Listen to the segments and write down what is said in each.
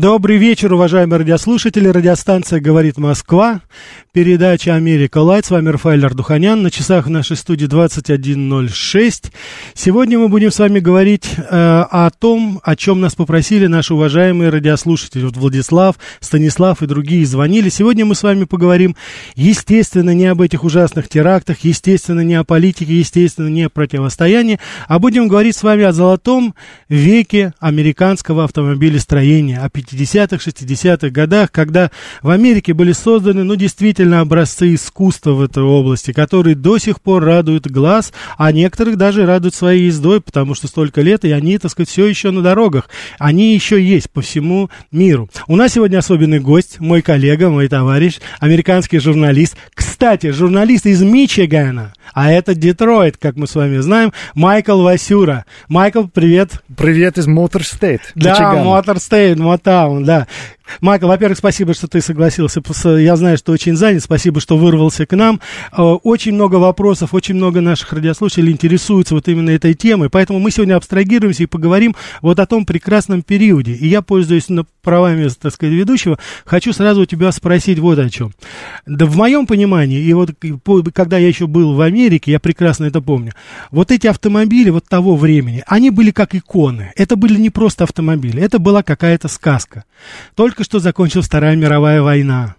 Добрый вечер, уважаемые радиослушатели. Радиостанция «Говорит Москва». Передача «Америка Лайт». С вами Рафаэль Ардуханян. На часах в нашей студии 21.06. Сегодня мы будем с вами говорить э, о том, о чем нас попросили наши уважаемые радиослушатели. Вот Владислав, Станислав и другие звонили. Сегодня мы с вами поговорим, естественно, не об этих ужасных терактах, естественно, не о политике, естественно, не о противостоянии, а будем говорить с вами о золотом веке американского автомобилестроения, 50-х, 60-х годах, когда в Америке были созданы, ну, действительно, образцы искусства в этой области, которые до сих пор радуют глаз, а некоторых даже радуют своей ездой, потому что столько лет, и они, так сказать, все еще на дорогах. Они еще есть по всему миру. У нас сегодня особенный гость, мой коллега, мой товарищ, американский журналист. Кстати, журналист из Мичигана, а это Детройт, как мы с вами знаем, Майкл Васюра. Майкл, привет. Привет из Motor State. Да, Motor State, Мотаун, да. Майкл, во-первых, спасибо, что ты согласился. Я знаю, что очень занят. Спасибо, что вырвался к нам. Э, очень много вопросов, очень много наших радиослушателей интересуются вот именно этой темой. Поэтому мы сегодня абстрагируемся и поговорим вот о том прекрасном периоде. И я, пользуясь правами, так сказать, ведущего, хочу сразу у тебя спросить вот о чем. Да в моем понимании, и вот когда я еще был в Америке, я прекрасно это помню, вот эти автомобили вот того времени, они были как иконы. Это были не просто автомобили, это была какая-то сказка. Только только что закончилась Вторая мировая война.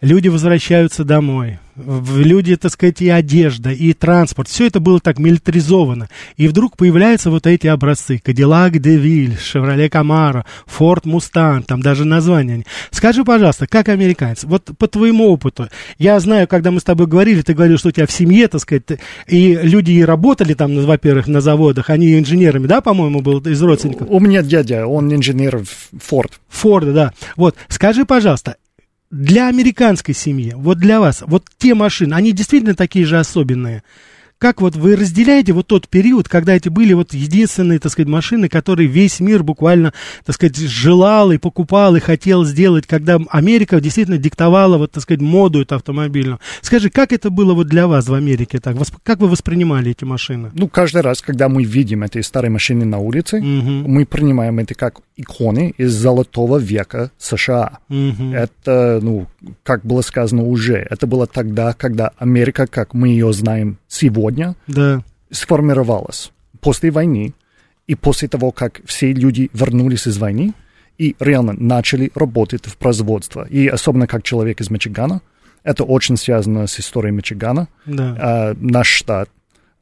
Люди возвращаются домой. Люди, так сказать, и одежда, и транспорт. Все это было так милитаризовано. И вдруг появляются вот эти образцы. Кадиллак Девиль, Шевроле Камаро, Форд Мустан, там даже названия. Скажи, пожалуйста, как американец, вот по твоему опыту, я знаю, когда мы с тобой говорили, ты говорил, что у тебя в семье, так сказать, и люди и работали там, во-первых, на заводах, они инженерами, да, по-моему, был из родственников? У меня дядя, он инженер в Форд. Форда, да. Вот, скажи, пожалуйста, для американской семьи, вот для вас, вот те машины, они действительно такие же особенные? Как вот вы разделяете вот тот период, когда эти были вот единственные, так сказать, машины, которые весь мир буквально, так сказать, желал и покупал и хотел сделать, когда Америка действительно диктовала вот, так сказать, моду эту автомобильную. Скажи, как это было вот для вас в Америке так? Как вы воспринимали эти машины? Ну, каждый раз, когда мы видим эти старые машины на улице, угу. мы принимаем это как иконы из золотого века США. Угу. Это, ну, как было сказано уже, это было тогда, когда Америка, как мы ее знаем сегодня, да. сформировалась после войны и после того, как все люди вернулись из войны и реально начали работать в производстве. И особенно как человек из Мичигана, это очень связано с историей Мичигана. Да. А, наш штат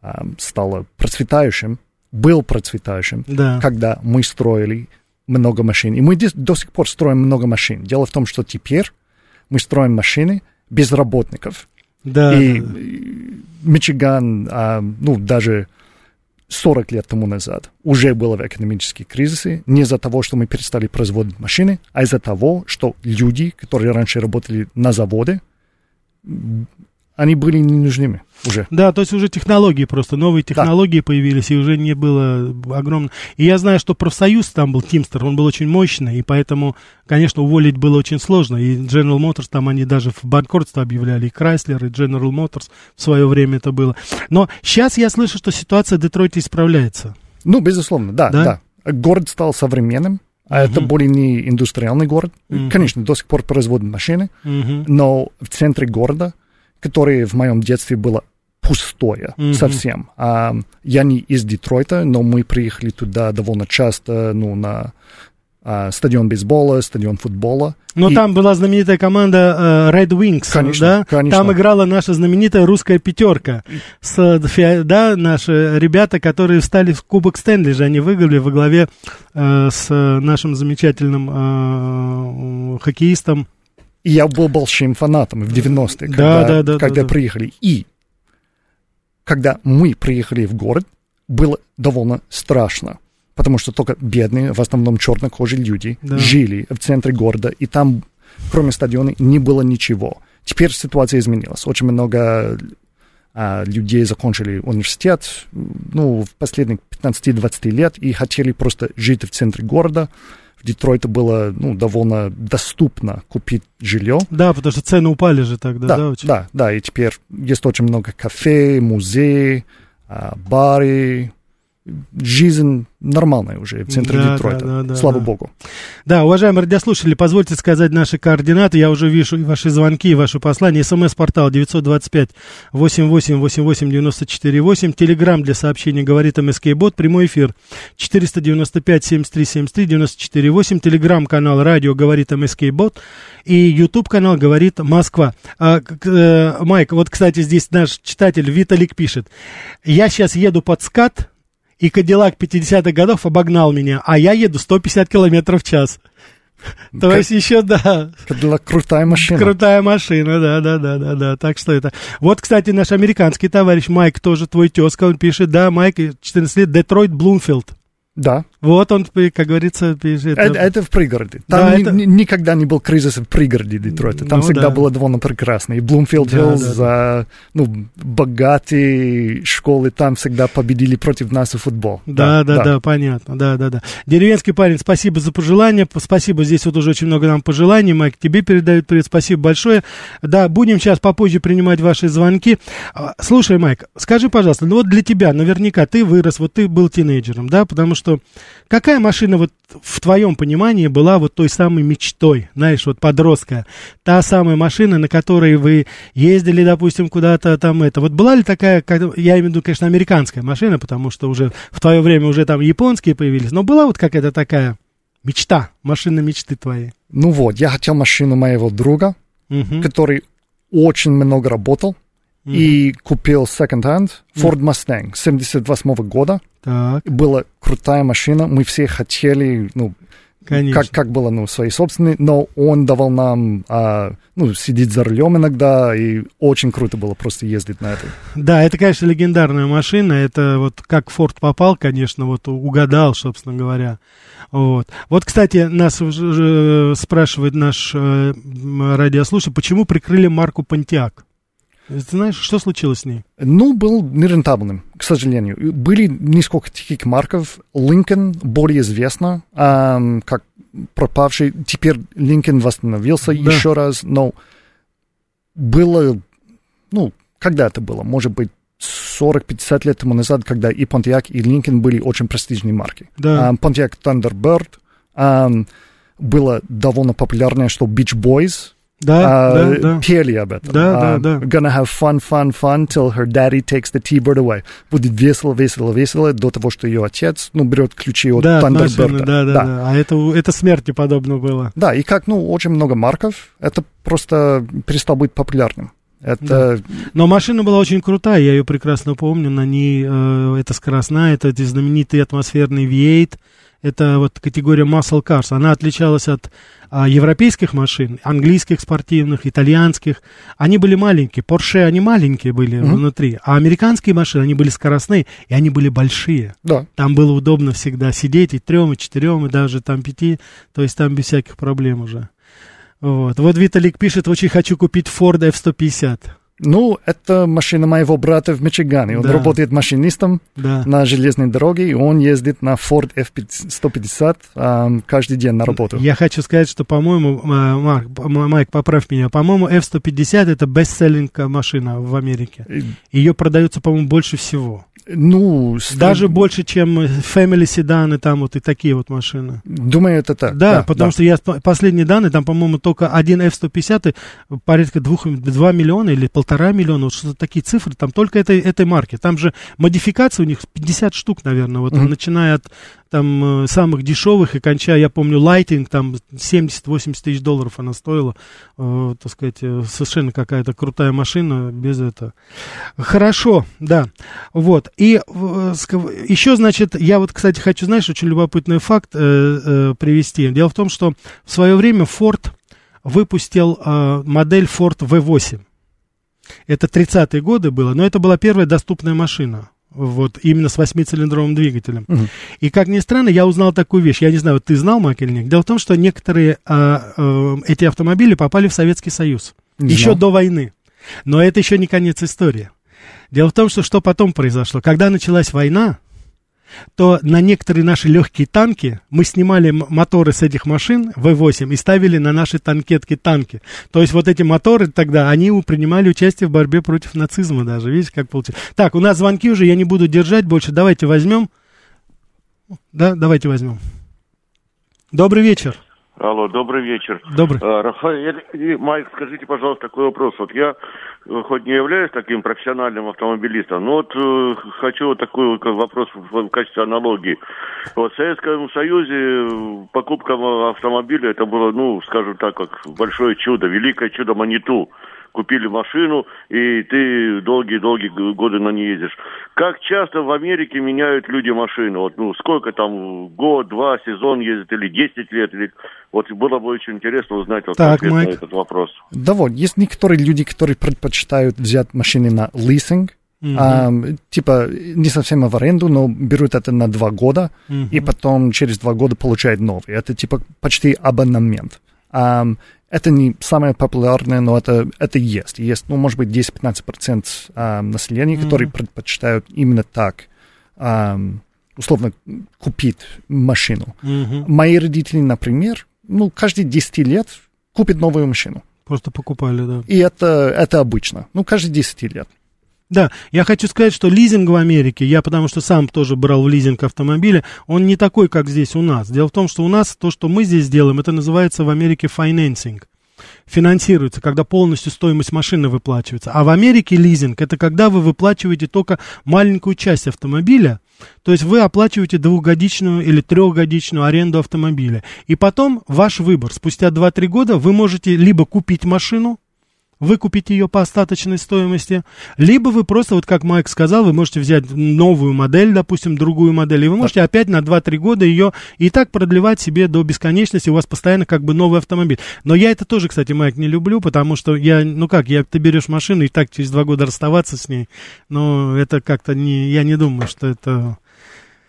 а, стал процветающим, был процветающим, да. когда мы строили много машин. И мы до сих пор строим много машин. Дело в том, что теперь мы строим машины без работников. Да. И да. Мичиган, а, ну, даже 40 лет тому назад уже было в экономические кризисы не из-за того, что мы перестали производить машины, а из-за того, что люди, которые раньше работали на заводе, они были не нужными уже. Да, то есть уже технологии просто, новые технологии да. появились, и уже не было огромно. И я знаю, что профсоюз там был, Тимстер, он был очень мощный, и поэтому, конечно, уволить было очень сложно. И General Motors, там они даже в банкротство объявляли, и Chrysler, и General Motors в свое время это было. Но сейчас я слышу, что ситуация в Детройте исправляется. Ну, безусловно, да, да. да. Город стал современным, а uh-huh. это более не индустриальный город. Uh-huh. Конечно, до сих пор производят машины, uh-huh. но в центре города которое в моем детстве было пустое mm-hmm. совсем. А, я не из Детройта, но мы приехали туда довольно часто, ну, на а, стадион бейсбола, стадион футбола. Но и... там была знаменитая команда uh, Red Wings, конечно, да? Конечно. Там играла наша знаменитая русская пятерка. С, да, наши ребята, которые встали в Кубок Стэнли же, они выиграли во главе uh, с нашим замечательным uh, хоккеистом и я был большим фанатом в 90-е, когда, да, да, когда да, приехали. И когда мы приехали в город, было довольно страшно, потому что только бедные, в основном чернокожие люди да. жили в центре города, и там, кроме стадиона, не было ничего. Теперь ситуация изменилась. Очень много а, людей закончили университет, ну, в последних 15-20 лет и хотели просто жить в центре города. В Детройте было, ну, довольно доступно купить жилье. Да, потому что цены упали же тогда, да? Да, очень. да, да, и теперь есть очень много кафе, музей, а, бары, жизнь нормальная уже в центре да, Детройта. Да, да, Слава да. богу. Да, уважаемые радиослушатели, позвольте сказать наши координаты. Я уже вижу ваши звонки, и ваши послания. СМС-портал 925-88-88-94-8. Телеграмм для сообщений говорит МСК-бот. Прямой эфир 495-7373-94-8. Телеграмм-канал радио говорит МСК-бот. И YouTube-канал говорит Москва. А, э, Майк, вот, кстати, здесь наш читатель Виталик пишет. Я сейчас еду под скат, и Кадиллак 50-х годов обогнал меня, а я еду 150 километров в час. То есть еще, да. Кадиллак крутая машина. Крутая машина, да, да, да, да, да. Так что это. Вот, кстати, наш американский товарищ Майк, тоже твой тезка, он пишет, да, Майк, 14 лет, Детройт, Блумфилд. Да. Вот он, как говорится, пишет. Это, это в пригороде. Там да, ни, это... никогда не был кризис в пригороде Детройта. Там ну, всегда да. было довольно прекрасно. И Блумфилд Хиллз, да, да, да. ну, богатые школы там всегда победили против нас в футбол. Да, да, да, да, понятно. Да, да, да. Деревенский парень, спасибо за пожелания. Спасибо, здесь вот уже очень много нам пожеланий. Майк, тебе передают привет. Спасибо большое. Да, будем сейчас попозже принимать ваши звонки. А, слушай, Майк, скажи, пожалуйста, ну вот для тебя, наверняка, ты вырос, вот ты был тинейджером, да, потому что что какая машина вот в твоем понимании была вот той самой мечтой, знаешь, вот подростка, та самая машина, на которой вы ездили, допустим, куда-то там это. Вот была ли такая, я имею в виду, конечно, американская машина, потому что уже в твое время уже там японские появились, но была вот какая-то такая мечта, машина мечты твоей? Ну вот, я хотел машину моего друга, угу. который очень много работал, mm и купил second-hand Ford Mustang 78 года. Так. Была крутая машина, мы все хотели, ну, Конечно. Как, как было, ну, свои собственные, но он давал нам, а, ну, сидеть за рулем иногда, и очень круто было просто ездить на это. Да, это, конечно, легендарная машина, это вот как Форд попал, конечно, вот угадал, собственно говоря. Вот, вот кстати, нас спрашивает наш э, радиослушатель, почему прикрыли марку Понтиак? Ты знаешь, что случилось с ней? Ну, был нерентабельным, к сожалению. Были несколько таких марков. Линкольн более известно, эм, как пропавший. Теперь Линкольн восстановился да. еще раз, но было, ну, когда это было? Может быть, 40-50 лет тому назад, когда и Pontiac, и Линкольн были очень престижные марки. Да. Um, Pontiac Thunderbird um, было довольно популярное, что Beach Boys да, а, да, да. пели об этом. Да, а, да, да. Gonna have fun, fun, fun till her daddy takes the T-bird away. Будет весело, весело, весело до того, что ее отец, ну, берет ключи от да, Thunderbird. Да, да, да, да. А это, это смерти подобно было. Да, и как, ну, очень много марков, это просто перестал быть популярным. Это... Да. Но машина была очень крутая, я ее прекрасно помню. На ней э, это скоростная, это знаменитый атмосферный V8, это вот категория muscle cars. Она отличалась от а, европейских машин, английских спортивных, итальянских, они были маленькие. Porsche, они маленькие были mm-hmm. внутри. А американские машины, они были скоростные, и они были большие. Да. Там было удобно всегда сидеть и трем, и четырем, и даже там пяти. То есть там без всяких проблем уже. Вот, вот Виталик пишет, очень хочу купить Ford F-150. Ну, это машина моего брата в Мичигане. Он да. работает машинистом да. на железной дороге, и он ездит на Ford F-150 э, каждый день на работу. Я хочу сказать, что, по-моему, Марк, Майк, поправь меня, по-моему, F-150 это бестселлинг машина в Америке. Ее продается, по-моему, больше всего. Ну, даже больше, чем Family седаны, там вот и такие вот машины. Думаю, это так. Да, да потому да. что я последние данные, там, по-моему, только один F-150 порядка двух, 2 миллиона или полтора миллиона, вот что-то такие цифры, там только этой, этой марки. Там же модификации у них 50 штук, наверное, вот mm-hmm. начиная от там э, самых дешевых и кончая, я помню, Lighting, там 70-80 тысяч долларов она стоила, э, так сказать, э, совершенно какая-то крутая машина без этого. Хорошо, да, вот. И э, еще, значит, я вот, кстати, хочу, знаешь, очень любопытный факт э, э, привести. Дело в том, что в свое время Ford выпустил модель Ford V8. Это 30-е годы было, но это была первая доступная машина вот именно с восьмицилиндровым двигателем. Угу. И как ни странно, я узнал такую вещь. Я не знаю, вот ты знал, Мак, или нет. Дело в том, что некоторые а, а, эти автомобили попали в Советский Союз. Не еще знал. до войны. Но это еще не конец истории. Дело в том, что что потом произошло. Когда началась война, то на некоторые наши легкие танки мы снимали моторы с этих машин В8 и ставили на наши танкетки танки. То есть вот эти моторы тогда, они принимали участие в борьбе против нацизма даже. Видите, как получилось. Так, у нас звонки уже, я не буду держать больше. Давайте возьмем. Да, давайте возьмем. Добрый вечер. Алло, добрый вечер. Добрый. А, Рафаэль и Майк, скажите, пожалуйста, такой вопрос. Вот я э, хоть не являюсь таким профессиональным автомобилистом, но вот э, хочу вот такой вопрос в, в качестве аналогии. Вот в Советском Союзе э, покупка автомобиля это было, ну, скажем так, как большое чудо, великое чудо Маниту купили машину, и ты долгие-долгие годы на ней ездишь. Как часто в Америке меняют люди машину? Вот, ну, сколько там, год, два, сезон ездит, или 10 лет, или... Вот было бы очень интересно узнать вот так, Майк. этот вопрос. Да вот, есть некоторые люди, которые предпочитают взять машины на лизинг, Mm-hmm. А, типа не совсем в аренду, но берут это на два года, mm-hmm. и потом через два года получают новый. Это типа почти абонемент. А, это не самое популярное, но это, это есть. Есть, ну, может быть, 10-15% э, населения, mm-hmm. которые предпочитают именно так, э, условно, купить машину. Mm-hmm. Мои родители, например, ну, каждые 10 лет купят новую машину. Просто покупали, да. И это, это обычно. Ну, каждые 10 лет. Да, я хочу сказать, что лизинг в Америке, я потому что сам тоже брал в лизинг автомобиля, он не такой, как здесь у нас. Дело в том, что у нас то, что мы здесь делаем, это называется в Америке financing. Финансируется, когда полностью стоимость машины выплачивается. А в Америке лизинг это когда вы выплачиваете только маленькую часть автомобиля, то есть вы оплачиваете двухгодичную или трехгодичную аренду автомобиля. И потом ваш выбор. Спустя 2-3 года вы можете либо купить машину, выкупить ее по остаточной стоимости, либо вы просто, вот как Майк сказал, вы можете взять новую модель, допустим, другую модель, и вы можете опять на 2-3 года ее и так продлевать себе до бесконечности, у вас постоянно как бы новый автомобиль. Но я это тоже, кстати, Майк, не люблю, потому что я, ну как, я, ты берешь машину и так через 2 года расставаться с ней, но это как-то не, я не думаю, что это...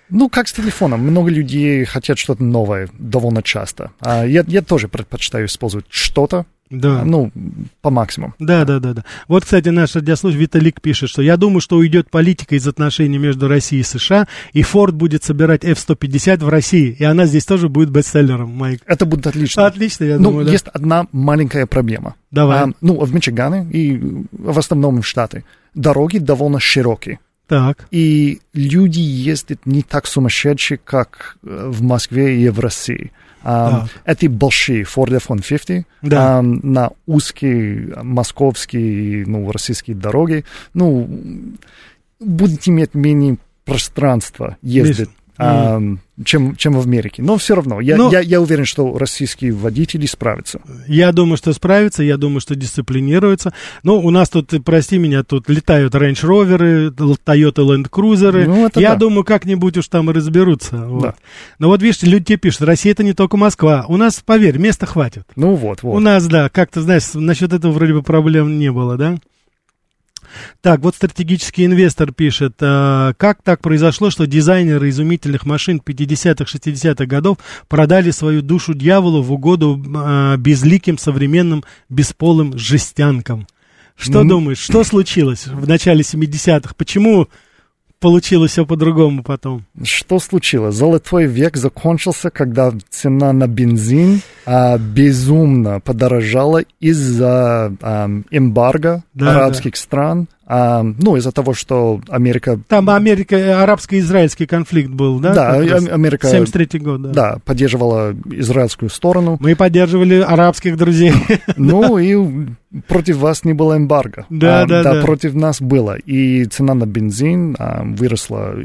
Ну, как с телефоном. Много людей хотят что-то новое довольно часто. А я, я тоже предпочитаю использовать что-то, да. Ну, по максимуму. Да, да, да, да. Вот, кстати, наш радиослушатель Виталик пишет, что я думаю, что уйдет политика из отношений между Россией и США, и Форд будет собирать F-150 в России, и она здесь тоже будет бестселлером, Майк. Это будет отлично. Отлично, я ну, думаю, да. есть одна маленькая проблема. Давай. А, ну, в Мичигане и в основном в Штаты дороги довольно широкие. Так. И люди ездят не так сумасшедшие, как э, в Москве и в России. Um, эти большие Ford F-150 да. на узкие московские, ну, российские дороги, ну, будут иметь менее пространства ездить а, чем, чем в Америке. Но все равно, я, Но, я, я уверен, что российские водители справятся. Я думаю, что справятся, я думаю, что дисциплинируются. Но у нас тут, прости меня, тут летают Range Rover, Toyota Land Cruiser. Ну, я да. думаю, как-нибудь уж там и разберутся. Вот. Да. Но вот видишь, люди тебе пишут, Россия это не только Москва. У нас, поверь, места хватит. Ну вот, вот. У нас, да, как-то, знаешь, насчет этого вроде бы проблем не было, да? Так, вот стратегический инвестор пишет, э, как так произошло, что дизайнеры изумительных машин 50-х, 60-х годов продали свою душу дьяволу в угоду э, безликим, современным, бесполым жестянкам? Что mm-hmm. думаешь, что случилось в начале 70-х? Почему получилось все по-другому потом. Что случилось? Золотой век закончился, когда цена на бензин а, безумно подорожала из-за а, эмбарго да, арабских да. стран. А, ну, из-за того, что Америка... Там Америка, арабско-израильский конфликт был, да? Да, Америка... 73 год, да. Да, поддерживала израильскую сторону. Мы поддерживали арабских друзей. Ну, и против вас не было эмбарго. Да, а, да, да, да. против нас было. И цена на бензин а, выросла.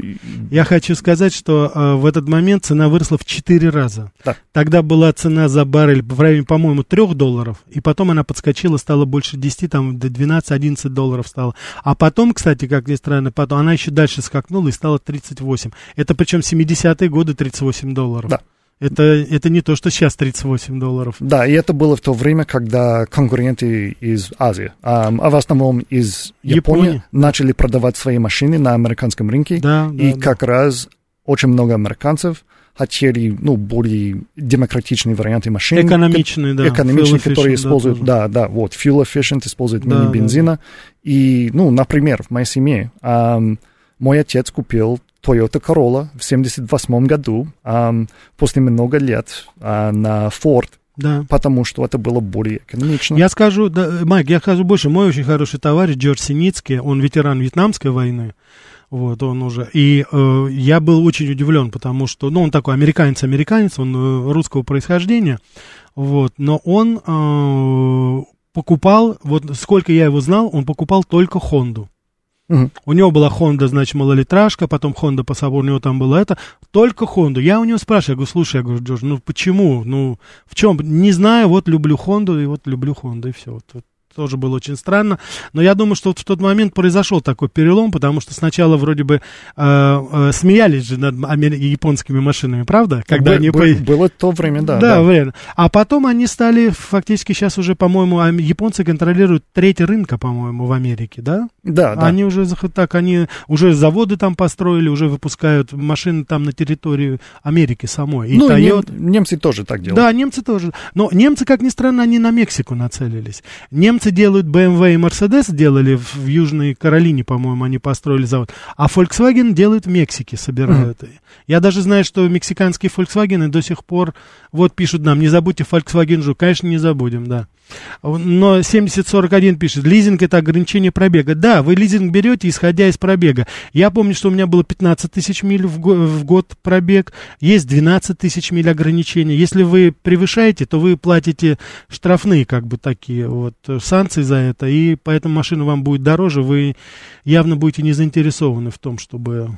Я хочу сказать, что а, в этот момент цена выросла в 4 раза. Да. Тогда была цена за баррель в районе, по-моему, 3 долларов, и потом она подскочила, стала больше 10, там до 12-11 долларов стала. А потом, кстати, как ни странно, потом она еще дальше скакнула и стала 38. Это причем 70-е годы 38 долларов. Да. Это, это не то, что сейчас 38 долларов. Да, и это было в то время, когда конкуренты из Азии, а, в основном из Японии, Япония. начали продавать свои машины на американском рынке. Да, и да, как раз очень много американцев хотели, ну, более демократичные варианты машин. Экономичные, да. Экономичные, которые используют, да, да, да, вот, fuel efficient, используют да, менее бензина. Да. И, ну, например, в моей семье um, мой отец купил Toyota Corolla в 78 году, um, после много лет uh, на Ford, да. потому что это было более экономично. Я скажу, да, Майк, я скажу больше. Мой очень хороший товарищ Джордж Синицкий, он ветеран Вьетнамской войны. Вот он уже. И э, я был очень удивлен, потому что, ну, он такой американец-американец, он э, русского происхождения. Вот, но он э, покупал, вот сколько я его знал, он покупал только Хонду. Угу. У него была Honda, значит, малолитражка, потом Honda по собору, у него там было это, только Honda. Я у него спрашиваю, я говорю, слушай, я говорю, Джордж, ну почему, ну в чем, не знаю, вот люблю Honda, и вот люблю Honda, и все. Вот, вот тоже было очень странно. Но я думаю, что в тот момент произошел такой перелом, потому что сначала вроде бы э, э, смеялись же над японскими машинами, правда? Когда Б- они бы, по... Было то время, да. Да, да. время. А потом они стали, фактически сейчас уже, по-моему, японцы контролируют треть рынка, по-моему, в Америке, да? Да, да. Они уже так, они уже заводы там построили, уже выпускают машины там на территорию Америки самой. И ну, Toyota... немцы тоже так делают. Да, немцы тоже. Но немцы, как ни странно, они на Мексику нацелились. Немцы немцы делают BMW и Mercedes, делали в, в Южной Каролине, по-моему, они построили завод, а Volkswagen делают в Мексике, собирают. Mm. Я даже знаю, что мексиканские Volkswagen до сих пор, вот пишут нам, не забудьте Volkswagen Жу, конечно, не забудем, да. Но 7041 пишет, лизинг это ограничение пробега. Да, вы лизинг берете, исходя из пробега. Я помню, что у меня было 15 тысяч миль в, го- в год пробег, есть 12 тысяч миль ограничения. Если вы превышаете, то вы платите штрафные, как бы такие вот, санкции за это, и поэтому машина вам будет дороже, вы явно будете не заинтересованы в том, чтобы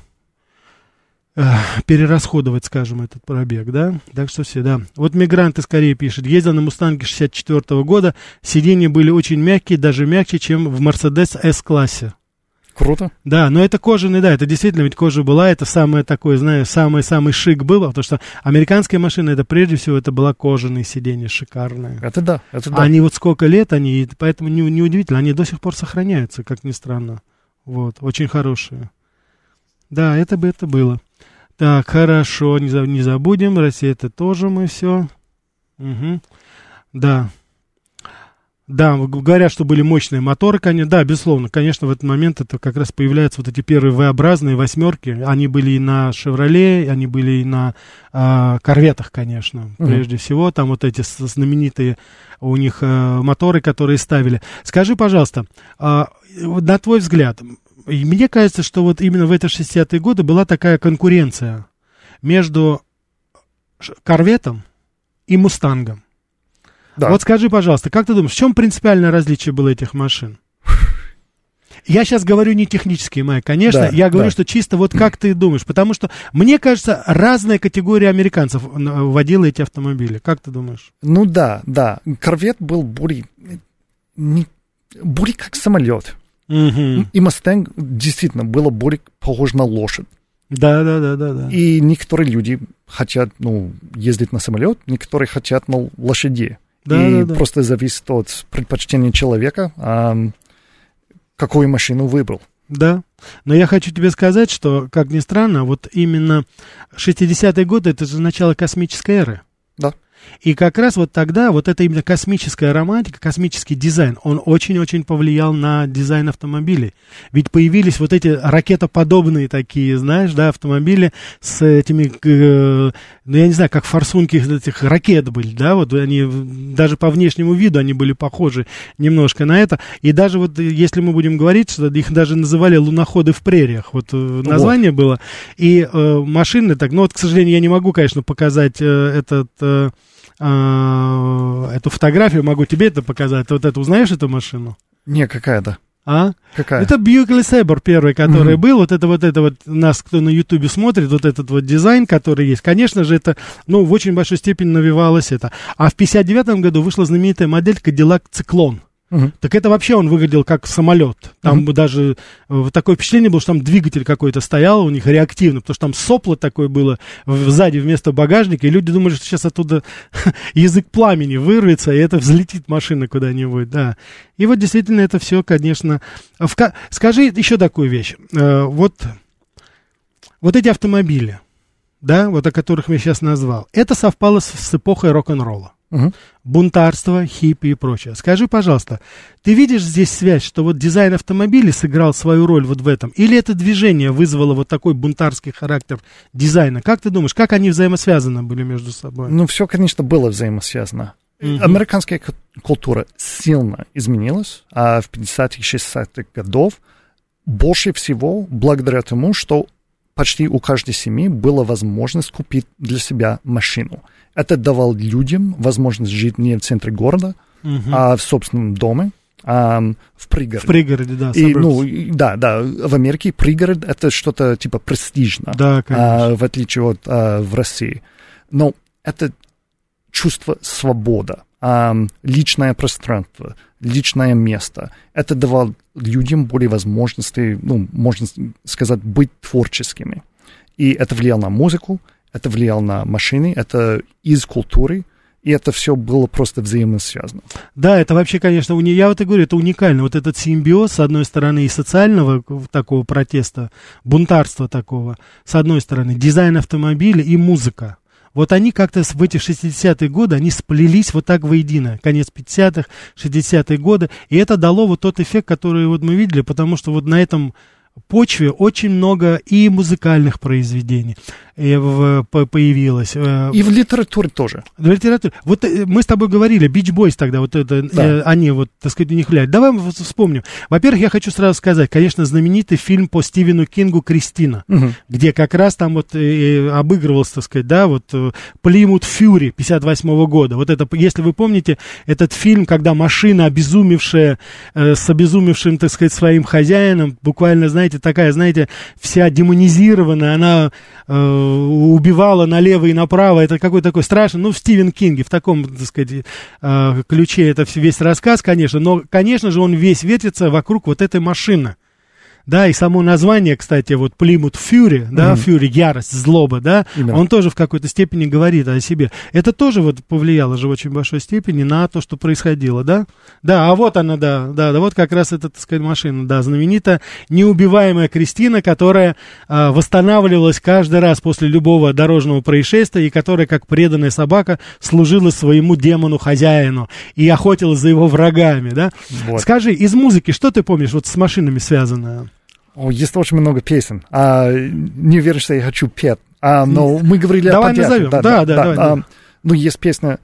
перерасходовать, скажем, этот пробег, да, так что все, да. Вот мигранты скорее пишет, ездил на Мустанге 64 -го года, сиденья были очень мягкие, даже мягче, чем в Мерседес S-классе. Круто. Да, но это кожаный, да, это действительно ведь кожа была, это самое такое, знаешь, самый-самый шик было, потому что американская машина, это прежде всего, это была кожаные сиденья шикарные. Это да, это да. Они вот сколько лет, они, поэтому не, неудивительно, они до сих пор сохраняются, как ни странно. Вот, очень хорошие. Да, это бы это было. Так, хорошо, не, за, не забудем. Россия это тоже мы все. Угу. Да. Да, говорят, что были мощные моторы, конечно, да, безусловно, конечно, в этот момент это как раз появляются вот эти первые V-образные восьмерки, они были и на «Шевроле», они были и на э, «Корветах», конечно, угу. прежде всего, там вот эти знаменитые у них э, моторы, которые ставили. Скажи, пожалуйста, э, на твой взгляд, и мне кажется, что вот именно в эти 60-е годы была такая конкуренция между корветом и мустангом. Да. Вот скажи, пожалуйста, как ты думаешь, в чем принципиальное различие было этих машин? Я сейчас говорю не технически, Майк, конечно, да, я говорю, да. что чисто вот как ты думаешь, потому что, мне кажется, разная категория американцев водила эти автомобили. Как ты думаешь? Ну да, да. Корвет был более, не, более как самолет. Угу. И Мustang действительно было более похож на лошадь. Да, да, да, да, да. И некоторые люди хотят, ну, ездить на самолет, некоторые хотят на лошади. Да, и да, да. просто зависит от предпочтения человека, а, какую машину выбрал. Да. Но я хочу тебе сказать, что, как ни странно, вот именно 60-е годы это же начало космической эры. Да. И как раз вот тогда вот эта именно космическая романтика, космический дизайн, он очень-очень повлиял на дизайн автомобилей. Ведь появились вот эти ракетоподобные такие, знаешь, да, автомобили с этими, э, ну я не знаю, как форсунки этих ракет были, да, вот они даже по внешнему виду они были похожи немножко на это. И даже вот если мы будем говорить, что их даже называли луноходы в прериях, вот э, название вот. было. И э, машины так, ну вот, к сожалению, я не могу, конечно, показать э, этот... Э, а, эту фотографию, могу тебе это показать. Вот это узнаешь эту машину? Не, какая-то. А? Какая? Это Buick Saber первый, который mm-hmm. был. Вот это вот это вот нас, кто на Ютубе смотрит, вот этот вот дизайн, который есть. Конечно же, это, ну, в очень большой степени навивалось это. А в 59 году вышла знаменитая модель Cadillac Циклон. Угу. Так это вообще он выглядел как самолет. Там угу. даже э, такое впечатление было, что там двигатель какой-то стоял у них реактивно, потому что там сопло такое было сзади вместо багажника, и люди думали, что сейчас оттуда язык пламени вырвется, и это взлетит машина куда-нибудь, да. И вот действительно это все, конечно... Скажи еще такую вещь. Э, вот, вот эти автомобили, да, вот о которых я сейчас назвал, это совпало с, с эпохой рок-н-ролла. Угу. Бунтарство, хиппи и прочее. Скажи, пожалуйста, ты видишь здесь связь, что вот дизайн автомобиля сыграл свою роль вот в этом? Или это движение вызвало вот такой бунтарский характер дизайна? Как ты думаешь, как они взаимосвязаны были между собой? Ну, все, конечно, было взаимосвязано. Mm-hmm. Американская культура сильно изменилась а в 50-х, 60-х годов. Больше всего благодаря тому, что почти у каждой семьи была возможность купить для себя машину. Это давал людям возможность жить не в центре города, угу. а в собственном доме, а, в пригороде. В пригороде, да. И, ну, да, да, в Америке пригород это что-то типа престижно, да, конечно. а, в отличие от а, в России. Но это чувство свободы, а, личное пространство, личное место. Это давало людям более возможности, ну, можно сказать, быть творческими. И это влияло на музыку, это влияло на машины, это из культуры, и это все было просто взаимосвязано. Да, это вообще, конечно, уни... я вот и говорю, это уникально. Вот этот симбиоз, с одной стороны, и социального такого протеста, бунтарства такого, с одной стороны, дизайн автомобиля и музыка. Вот они как-то в эти 60-е годы, они сплелись вот так воедино. Конец 50-х, 60-е годы. И это дало вот тот эффект, который вот мы видели, потому что вот на этом почве очень много и музыкальных произведений в, по, появилось. Э, и в литературе тоже. В литературе. Вот э, мы с тобой говорили, Бич Бойс тогда, вот это, да. э, они вот, так сказать, у них влияют. Давай вспомним. Во-первых, я хочу сразу сказать, конечно, знаменитый фильм по Стивену Кингу «Кристина», угу. где как раз там вот э, обыгрывался, так сказать, да, вот Плимут Фьюри 58 -го года. Вот это, если вы помните, этот фильм, когда машина, обезумевшая, э, с обезумевшим, так сказать, своим хозяином, буквально, знаете, такая, знаете, вся демонизированная, она... Э, убивала налево и направо, это какой-то такой страшный, ну, в Стивен Кинге, в таком, так сказать, э, ключе это весь рассказ, конечно, но, конечно же, он весь ветится вокруг вот этой машины. Да, и само название, кстати, вот Plymouth Fury, да, mm-hmm. ярость, злоба, да, Именно. он тоже в какой-то степени говорит о себе. Это тоже вот повлияло же в очень большой степени на то, что происходило, да? Да, а вот она, да, да, да, вот как раз эта, так сказать, машина, да, знаменитая неубиваемая Кристина, которая а, восстанавливалась каждый раз после любого дорожного происшествия и которая, как преданная собака, служила своему демону-хозяину и охотилась за его врагами, да? Вот. Скажи, из музыки что ты помнишь вот с машинами связанное? О, есть очень много песен. А, не уверен, что я хочу петь. А, но мы говорили давай о назовем. Да, да, да. да, да, давай, а, ну, есть песня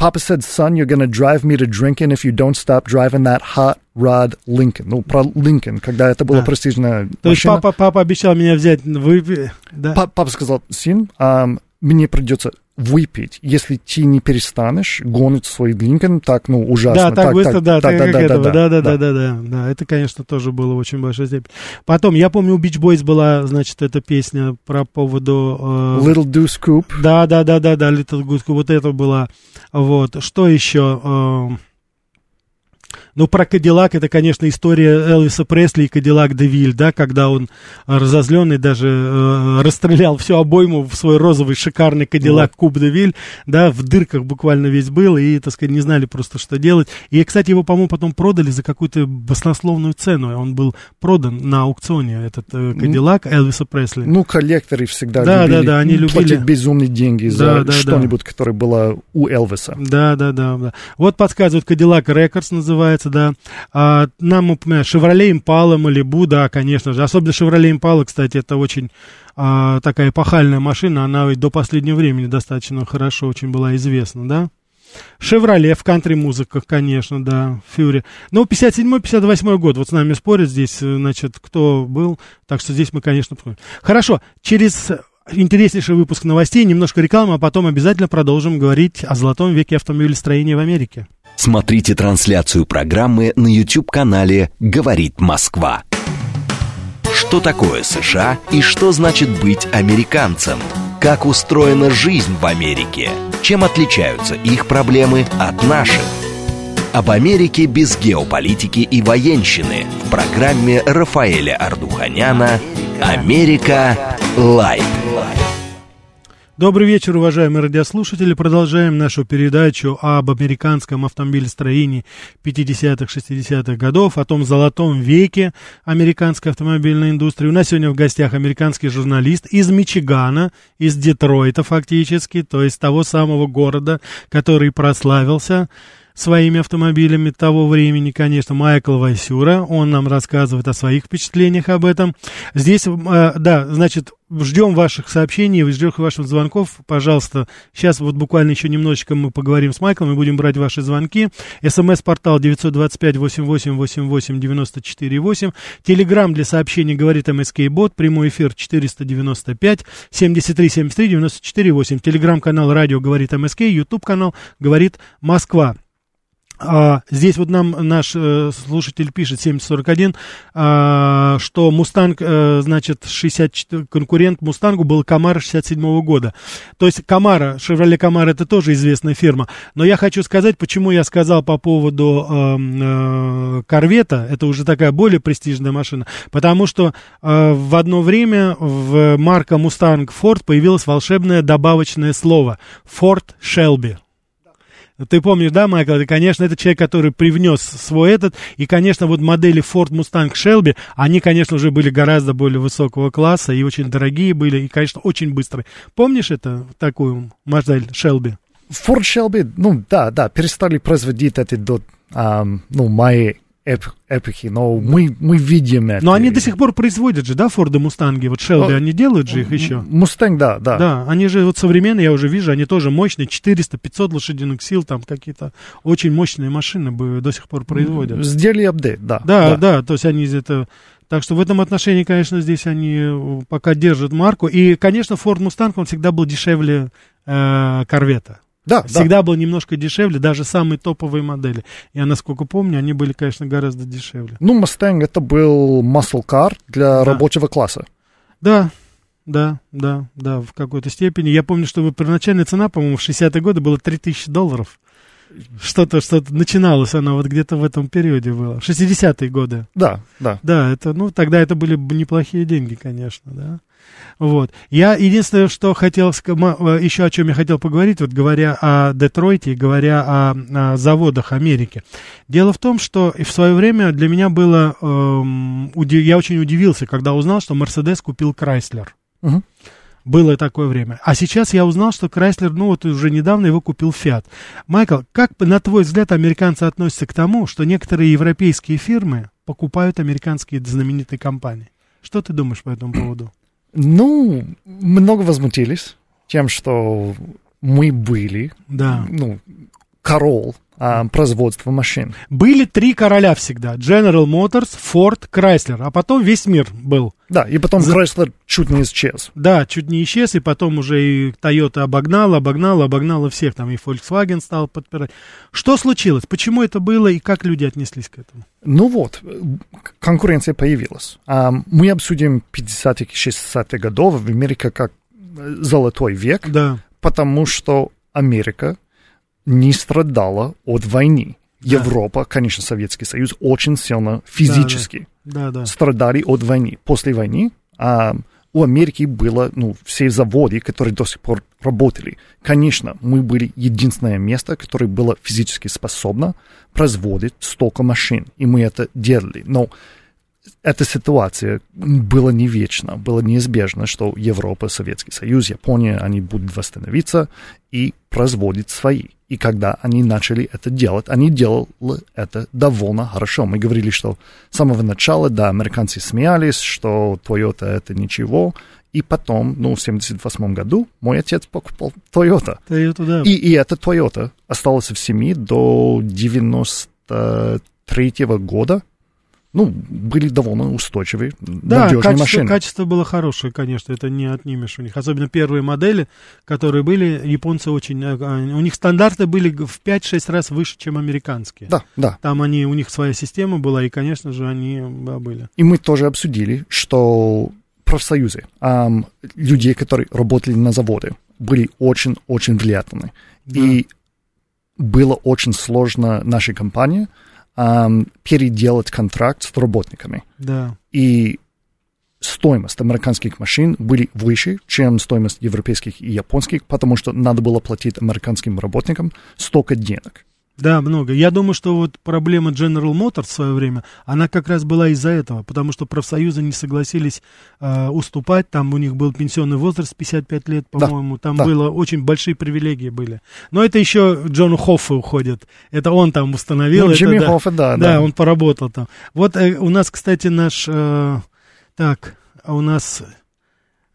Papa said, son, you're gonna drive me to drinking if you don't stop driving that hot rod Lincoln. Ну, про Lincoln, когда это было да. престижная То есть папа, папа обещал меня взять, вы... Да. Папа сказал, сын, um, мне придется выпить, если ты не перестанешь гонить свой Линкольн так, ну, ужасно. Да, так, так быстро, так, да, да, да, да, да, да, да, да, да, да, да, это, конечно, тоже было очень большой степени. Потом, я помню, у Beach Boys была, значит, эта песня про поводу... Э, Little Deuce Scoop. Да, да, да, да, да, Little Goose Scoop, вот это была, вот. Что еще? Э, ну, про Кадиллак это, конечно, история Элвиса Пресли и Кадиллак Девиль, да, когда он разозленный даже э, расстрелял всю обойму в свой розовый шикарный Кадиллак. Куб Девиль, да, в дырках буквально весь был, и, так сказать, не знали просто, что делать. И, кстати, его, по-моему, потом продали за какую-то баснословную цену. Он был продан на аукционе, этот э, Кадиллак Элвиса Пресли. Ну, коллекторы всегда да, любили, да, да, они любили платить безумные деньги за да, что-нибудь, да. которое было у Элвиса. Да, да, да, да. Вот подсказывают, Кадиллак Рекордс называется, да. А, нам упоминают Chevrolet Impala, Malibu, да, конечно же. Особенно Chevrolet Impala, кстати, это очень а, такая эпохальная машина, она до последнего времени достаточно хорошо очень была известна, да. Шевроле в кантри-музыках, конечно, да, Фьюри. Ну, 57-58 год, вот с нами спорят здесь, значит, кто был, так что здесь мы, конечно. Хорошо, через интереснейший выпуск новостей, немножко рекламы, а потом обязательно продолжим говорить о золотом веке автомобилестроения в Америке. Смотрите трансляцию программы на YouTube-канале «Говорит Москва». Что такое США и что значит быть американцем? Как устроена жизнь в Америке? Чем отличаются их проблемы от наших? Об Америке без геополитики и военщины в программе Рафаэля Ардуханяна «Америка. Лайт». Добрый вечер, уважаемые радиослушатели. Продолжаем нашу передачу об американском автомобилестроении 50-х, 60-х годов, о том золотом веке американской автомобильной индустрии. У нас сегодня в гостях американский журналист из Мичигана, из Детройта фактически, то есть того самого города, который прославился своими автомобилями того времени, конечно, Майкл Вайсюра. Он нам рассказывает о своих впечатлениях об этом. Здесь, э, да, значит, ждем ваших сообщений, ждем ваших звонков. Пожалуйста, сейчас вот буквально еще немножечко мы поговорим с Майклом и будем брать ваши звонки. СМС-портал 925-88-88-94-8. Телеграмм для сообщений говорит МСК-бот. Прямой эфир 495 73 73 94 8. Телеграм-канал радио говорит МСК. Ютуб канал говорит Москва. А, здесь вот нам наш э, слушатель пишет, 7041, а, что Мустанг, э, значит, 64, конкурент Мустангу был Камаро 67 -го года. То есть Камаро, Шевроле Камаро это тоже известная фирма. Но я хочу сказать, почему я сказал по поводу э, э, Корвета, это уже такая более престижная машина, потому что в одно время в марка Мустанг Форд появилось волшебное добавочное слово Форд Шелби. Ты помнишь, да, Майкл? И, конечно, это человек, который привнес свой этот. И, конечно, вот модели Ford Mustang Shelby, они, конечно, уже были гораздо более высокого класса и очень дорогие были, и, конечно, очень быстрые. Помнишь это, такую модель Shelby? Ford Shelby, ну да, да, перестали производить это до, um, ну, моей эпохи, но мы, мы видим это. Но они до сих пор производят же, да, Форды Мустанги, вот Шелби, они делают же их еще. Мустанг, да, да. Да, они же вот современные, я уже вижу, они тоже мощные, 400-500 лошадиных сил, там какие-то очень мощные машины бы до сих пор производят. Сделали апдейт, да. Да, да, да, то есть они это... Так что в этом отношении, конечно, здесь они э, пока держат марку. И, конечно, Ford Mustang, он всегда был дешевле э, Корвета. Да, всегда да. был немножко дешевле, даже самые топовые модели. Я, насколько помню, они были, конечно, гораздо дешевле. Ну, Mustang это был muscle car для да. рабочего класса. Да, да, да, да, в какой-то степени. Я помню, что первоначальная цена, по-моему, в 60-е годы была 3000 долларов. Что-то, что-то начиналось оно вот где-то в этом периоде было. 60-е годы. Да, да. Да, это, ну, тогда это были неплохие деньги, конечно, да. Вот. Я единственное, что хотел, э, еще о чем я хотел поговорить, вот говоря о Детройте, говоря о, о заводах Америки. Дело в том, что в свое время для меня было, эм, удив, я очень удивился, когда узнал, что Мерседес купил Крайслер. Угу. Было такое время. А сейчас я узнал, что Крайслер, ну вот уже недавно его купил Фиат. Майкл, как, на твой взгляд, американцы относятся к тому, что некоторые европейские фирмы покупают американские знаменитые компании? Что ты думаешь по этому поводу? Ну, много возмутились тем, что мы были, да. ну, корол а, производства машин. Были три короля всегда. General Motors, Ford, Chrysler. А потом весь мир был. Да, и потом За... Chrysler чуть не исчез. Да, чуть не исчез, и потом уже и Toyota обогнала, обогнала, обогнала всех. Там и Volkswagen стал подпирать. Что случилось? Почему это было и как люди отнеслись к этому? Ну вот, конкуренция появилась. А, мы обсудим 50-х, 60-х годов в Америке как золотой век, да. потому что Америка не страдала от войны. Да. Европа, конечно, Советский Союз очень сильно физически да, да. Да, страдали от войны. После войны а, у Америки было, ну, все заводы, которые до сих пор работали. Конечно, мы были единственное место, которое было физически способно производить столько машин, и мы это делали. Но эта ситуация была не вечна, было неизбежно, что Европа, Советский Союз, Япония, они будут восстановиться и производить свои. И когда они начали это делать, они делали это довольно хорошо. Мы говорили, что с самого начала, да, американцы смеялись, что Toyota это ничего. И потом, ну, в 78 году мой отец покупал Toyota. Toyota, да. И, и эта Toyota осталась в семье до 93 года ну, были довольно устойчивые, да, надежные качество, машины. качество было хорошее, конечно, это не отнимешь у них. Особенно первые модели, которые были, японцы очень... Э, у них стандарты были в 5-6 раз выше, чем американские. Да, да. Там они, у них своя система была, и, конечно же, они были. И мы тоже обсудили, что профсоюзы, эм, людей, которые работали на заводе, были очень-очень влиятельны. Да. И было очень сложно нашей компании эм, переделать контракт с работниками. Да. И стоимость американских машин были выше, чем стоимость европейских и японских, потому что надо было платить американским работникам столько денег. Да, много. Я думаю, что вот проблема General Motors в свое время, она как раз была из-за этого, потому что профсоюзы не согласились э, уступать, там у них был пенсионный возраст 55 лет, по-моему, да, там да. было очень большие привилегии были. Но это еще Джону Хоффе уходит, это он там установил. Ну, это, Джимми да, да, да. Да, он поработал там. Вот э, у нас, кстати, наш, э, так, у нас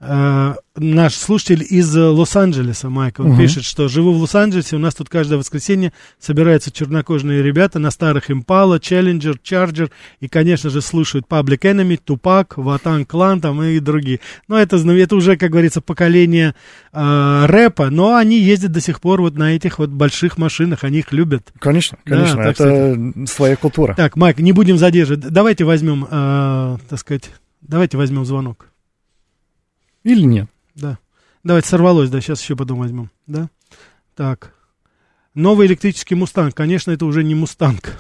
Э, наш слушатель из Лос-Анджелеса, Майк, он угу. пишет, что живу в Лос-Анджелесе, у нас тут каждое воскресенье собираются чернокожие ребята на старых Impala, Challenger, Charger и, конечно же, слушают Public Enemy, Tupac, Ватан Клан там и другие. Но это, это уже, как говорится, поколение э, рэпа, но они ездят до сих пор вот на этих вот больших машинах, они их любят. Конечно, конечно, да, это сказать. своя культура. Так, Майк, не будем задерживать, давайте возьмем, э, так сказать, давайте возьмем звонок. Или нет? Да. Давайте сорвалось, да, сейчас еще потом возьмем. Да? Так. Новый электрический мустанг. Конечно, это уже не мустанг.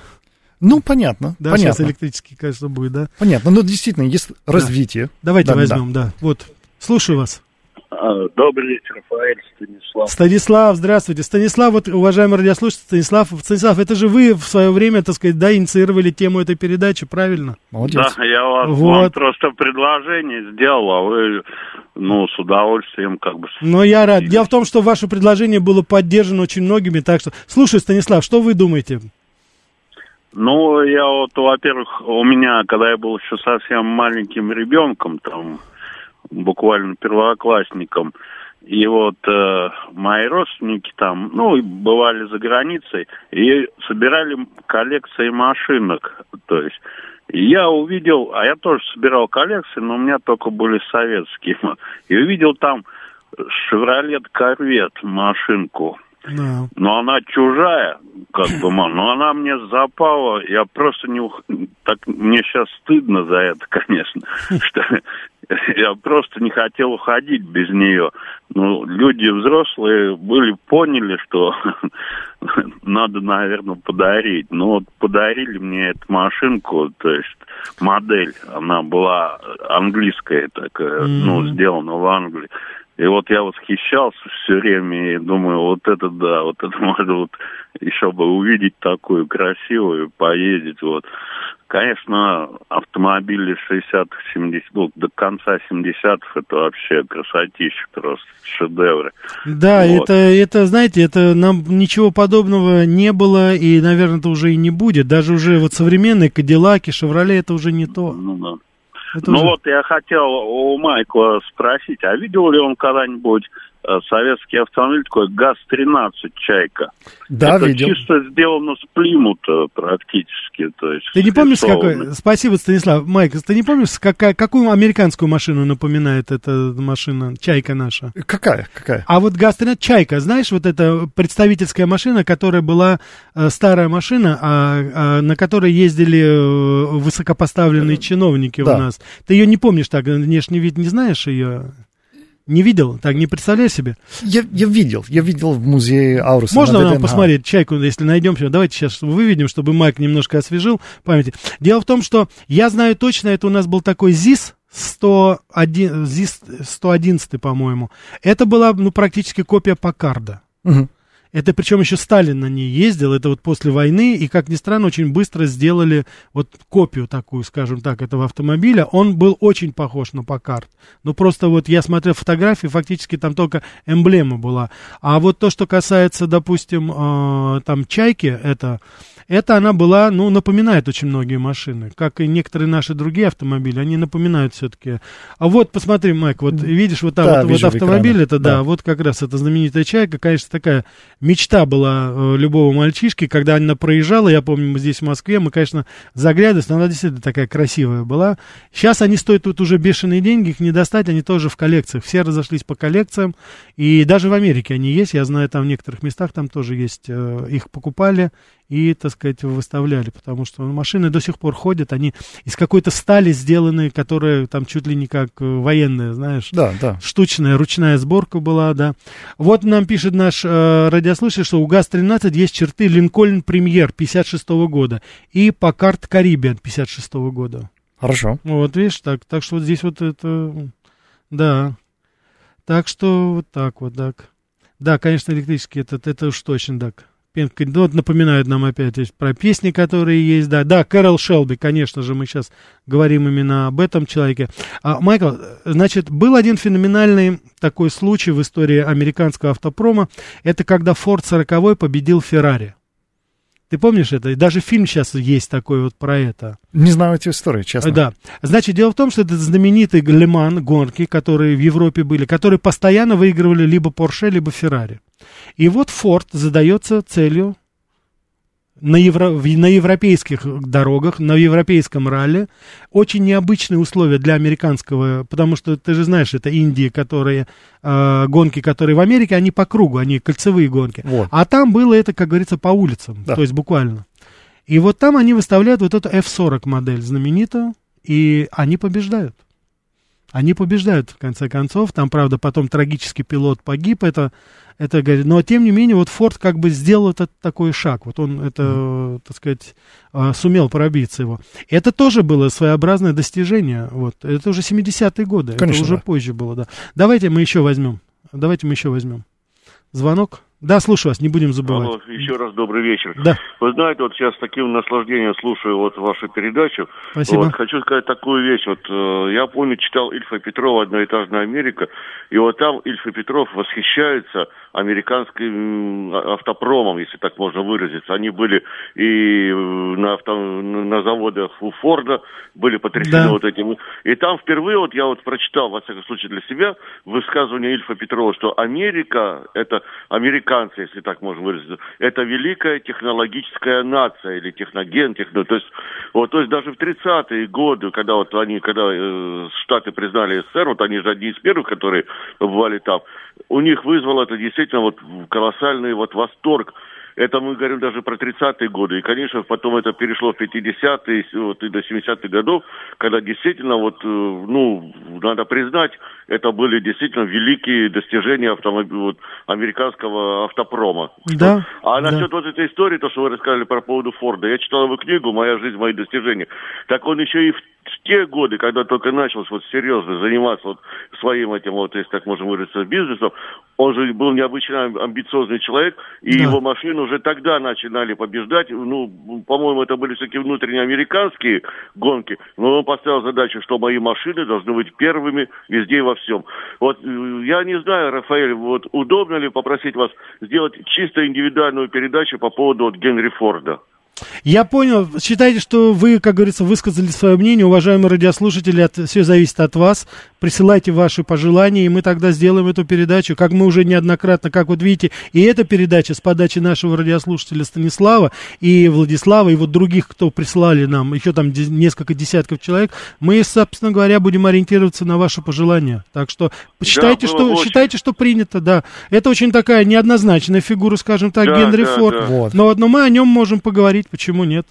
Ну, понятно. Да, понятно. сейчас электрический, кажется, будет, да? Понятно, но действительно, есть да. развитие. Давайте да, возьмем, да. да. Вот, слушаю вас. А, добрый вечер, Рафаэль, Станислав. Станислав, здравствуйте. Станислав, вот, уважаемый радиослушатель, Станислав, Станислав, это же вы в свое время, так сказать, да, инициировали тему этой передачи, правильно? Молодец. Да, я вас, вот. вам просто предложение сделал, а вы, ну, с удовольствием как бы... Но я рад. Дело в том, что ваше предложение было поддержано очень многими, так что... Слушай, Станислав, что вы думаете? Ну, я вот, во-первых, у меня, когда я был еще совсем маленьким ребенком, там, буквально первоклассником. И вот э, мои родственники там, ну, бывали за границей, и собирали коллекции машинок. То есть я увидел, а я тоже собирал коллекции, но у меня только были советские. И увидел там Шевролет Корвет машинку. No. Но она чужая, как бы, но она мне запала. Я просто не... Так, мне сейчас стыдно за это, конечно, что я просто не хотел уходить без нее. Ну, люди взрослые были, поняли, что надо, наверное, подарить. Ну, вот подарили мне эту машинку, то есть модель, она была английская такая, mm-hmm. ну, сделана в Англии. И вот я восхищался все время и думаю, вот это да, вот это можно вот еще бы увидеть такую красивую, поездить вот. Конечно, автомобили 60-х, 70 ну, до конца 70-х это вообще красотища, просто шедевры. Да, вот. это, это, знаете, это нам ничего подобного не было и, наверное, это уже и не будет. Даже уже вот современные Кадиллаки, Шевроле, это уже не то. Ну да. Это ну уже... вот я хотел у Майкла спросить, а видел ли он когда-нибудь советский автомобиль такой ГАЗ-13 «Чайка». Да, Это видел. чисто сделано с Плимута практически. То есть ты не помнишь, какой... Спасибо, Станислав. Майк, ты не помнишь, какая, какую американскую машину напоминает эта машина, «Чайка» наша? Какая? Какая? А вот ГАЗ-13 «Чайка», знаешь, вот эта представительская машина, которая была э, старая машина, а, а, на которой ездили э, высокопоставленные чиновники да. у нас. Ты ее не помнишь так, внешний вид не знаешь ее? Не видел? Так, не представляешь себе? Я, я видел, я видел в музее Ауруса. Можно нам посмотреть чайку, если найдем? Давайте сейчас выведем, чтобы Майк немножко освежил памяти. Дело в том, что я знаю точно, это у нас был такой ЗИС, 101, ЗИС 111, по-моему. Это была, ну, практически копия Покарда. Угу. Это причем еще Сталин на ней ездил, это вот после войны, и, как ни странно, очень быстро сделали вот копию такую, скажем так, этого автомобиля. Он был очень похож на Покарт. Ну, просто вот я смотрел фотографии, фактически там только эмблема была. А вот то, что касается, допустим, э, там Чайки, это это она была, ну, напоминает очень многие машины, как и некоторые наши другие автомобили, они напоминают все-таки. А вот, посмотри, Майк, вот видишь, вот там да, вот, вот автомобиль, это да, да, вот как раз эта знаменитая чайка, конечно, такая мечта была э, любого мальчишки, когда она проезжала, я помню, мы здесь в Москве, мы, конечно, заглядывались, но она действительно такая красивая была. Сейчас они стоят тут уже бешеные деньги, их не достать, они тоже в коллекциях, все разошлись по коллекциям, и даже в Америке они есть, я знаю, там в некоторых местах там тоже есть, э, их покупали, и, так сказать, выставляли, потому что машины до сих пор ходят, они из какой-то стали сделаны, которая там чуть ли не как э, военная, знаешь, да, да. штучная, ручная сборка была, да. Вот нам пишет наш э, радиослушатель, что у ГАЗ-13 есть черты Линкольн Премьер 56 -го года и Покарт Карибиан 56 -го года. Хорошо. Вот, видишь, так, так что вот здесь вот это, да. Так что вот так вот, так. Да, конечно, электрический, это, это уж точно так. Ну, вот напоминают нам опять про песни, которые есть, да. Да, Кэрол Шелби, конечно же, мы сейчас говорим именно об этом человеке. А, Майкл, значит, был один феноменальный такой случай в истории американского автопрома. Это когда Форд 40 победил Феррари. Ты помнишь это? И даже фильм сейчас есть такой вот про это. Не знаю эти истории, честно. Да. Значит, дело в том, что это знаменитый Леман, гонки, которые в Европе были, которые постоянно выигрывали либо Порше, либо Феррари. И вот Форд задается целью на, евро, на европейских дорогах, на европейском ралли. Очень необычные условия для американского, потому что ты же знаешь, это Индии, которые, э, гонки, которые в Америке, они по кругу, они кольцевые гонки. Вот. А там было это, как говорится, по улицам, да. то есть буквально. И вот там они выставляют вот эту F40 модель знаменитую, и они побеждают. Они побеждают, в конце концов. Там, правда, потом трагический пилот погиб. Это это говорит. Но тем не менее, вот Форд как бы сделал этот такой шаг. Вот он это, так сказать, а, сумел пробиться его. Это тоже было своеобразное достижение. Вот. Это уже 70-е годы. Конечно, это уже да. позже было, да. Давайте мы еще возьмем. Давайте мы еще возьмем. Звонок. Да, слушаю вас, не будем забывать. Алло, еще раз добрый вечер. Да. Вы знаете, вот сейчас с таким наслаждением слушаю вот вашу передачу. Спасибо. Вот, хочу сказать такую вещь. Вот э, я помню, читал Ильфа Петрова «Одноэтажная Америка», и вот там Ильфа Петров восхищается американским автопромом, если так можно выразиться. Они были и на, авто, на заводах у Форда, были потрясены да. вот этим. И там впервые, вот я вот прочитал, во всяком случае для себя, высказывание Ильфа Петрова, что Америка, это американцы, если так можно выразиться, это великая технологическая нация или техноген, техно, то есть, вот, то есть даже в 30-е годы, когда вот они, когда э, Штаты признали СССР, вот они же одни из первых, которые побывали там, у них вызвало это действительно вот колоссальный вот восторг это мы говорим даже про 30-е годы. И, конечно, потом это перешло в 50-е вот, и до 70-х годов, когда действительно, вот, э, ну, надо признать, это были действительно великие достижения автомобиля, вот, американского автопрома. Да. А да. насчет вот этой истории, то, что вы рассказали про поводу Форда, я читал его книгу «Моя жизнь, мои достижения». Так он еще и в те годы, когда только начал вот серьезно заниматься вот своим этим, вот, если так можно выразиться, бизнесом, он же был необычно амбициозный человек, и да. его машины уже тогда начинали побеждать. Ну, по-моему, это были всякие внутренние американские гонки, но он поставил задачу, что мои машины должны быть первыми везде и во всем. Вот э, я не знаю, Рафаэль, вот удобно ли попросить вас сделать чисто индивидуальную передачу по поводу вот Генри Форда? Я понял. Считайте, что вы, как говорится, высказали свое мнение. Уважаемые радиослушатели, от, все зависит от вас. Присылайте ваши пожелания, и мы тогда сделаем эту передачу. Как мы уже неоднократно, как вот видите, и эта передача с подачи нашего радиослушателя Станислава и Владислава, и вот других, кто прислали нам, еще там несколько десятков человек, мы, собственно говоря, будем ориентироваться на ваши пожелания. Так что считайте, да, что, очень... считайте, что принято, да. Это очень такая неоднозначная фигура, скажем так, да, Генри да, Форд. Да. Вот. Но, но мы о нем можем поговорить говорить, почему нет?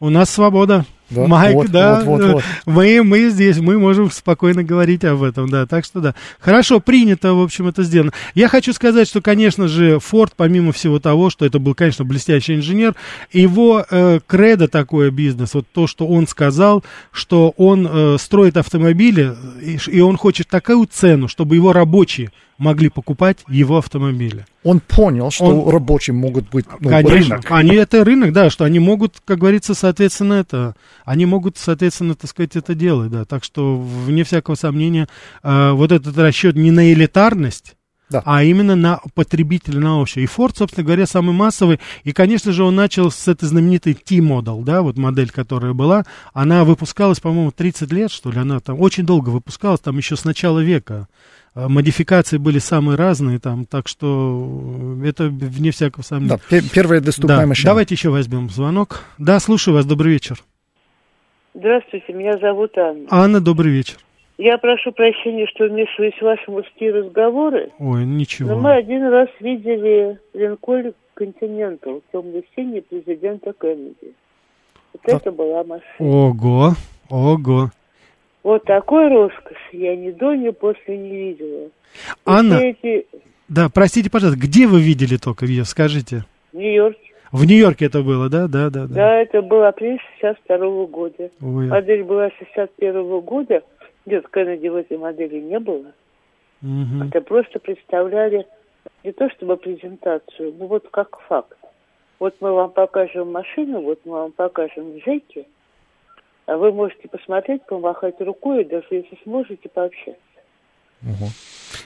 У нас свобода. Да? Майк, вот, да, вот, вот, вот. Мы, мы здесь, мы можем спокойно говорить об этом, да, так что да. Хорошо, принято, в общем, это сделано. Я хочу сказать, что, конечно же, Форд, помимо всего того, что это был, конечно, блестящий инженер, его э, кредо такое бизнес, вот то, что он сказал, что он э, строит автомобили, и, и он хочет такую цену, чтобы его рабочие могли покупать его автомобили. Он понял, что он... рабочие могут быть ну, Конечно, рынок. Они это рынок, да, что они могут, как говорится, соответственно, это, они могут, соответственно, так сказать, это делать, да. Так что, вне всякого сомнения, э, вот этот расчет не на элитарность, да. а именно на потребителя, на общее. И Ford, собственно говоря, самый массовый. И, конечно же, он начал с этой знаменитой T-Model, да, вот модель, которая была. Она выпускалась, по-моему, 30 лет, что ли. Она там очень долго выпускалась, там еще с начала века. А, модификации были самые разные там, так что это вне всякого сомнения. Да, первая доступная да. машина. Давайте еще возьмем звонок. Да, слушаю вас, добрый вечер. Здравствуйте, меня зовут Анна. Анна, добрый вечер. Я прошу прощения, что вмешиваюсь в ваши мужские разговоры. Ой, ничего. Но мы один раз видели Линкольн Континентал, темно-синий президента Кеннеди. Вот а... это была машина. Ого, ого. Вот такой роскошь я ни до, ни после не видела. Анна, эти... да, простите, пожалуйста, где вы видели только ее, скажите? В Нью-Йорке. В Нью-Йорке это было, да? Да, да, да. Да, это был апрель 62 года. Ой. Модель была 61 года. Нет, Кеннеди в этой модели не было. Угу. Это просто представляли не то чтобы презентацию, но вот как факт. Вот мы вам покажем машину, вот мы вам покажем Джеки, а вы можете посмотреть, помахать рукой, даже если сможете пообщаться. Угу.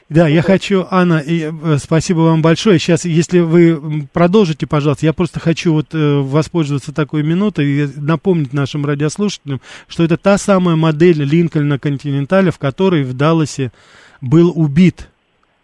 Да, я хочу, Анна, э, спасибо вам большое. Сейчас, если вы продолжите, пожалуйста, я просто хочу вот э, воспользоваться такой минутой и напомнить нашим радиослушателям, что это та самая модель Линкольна Континенталя, в которой в Далласе был убит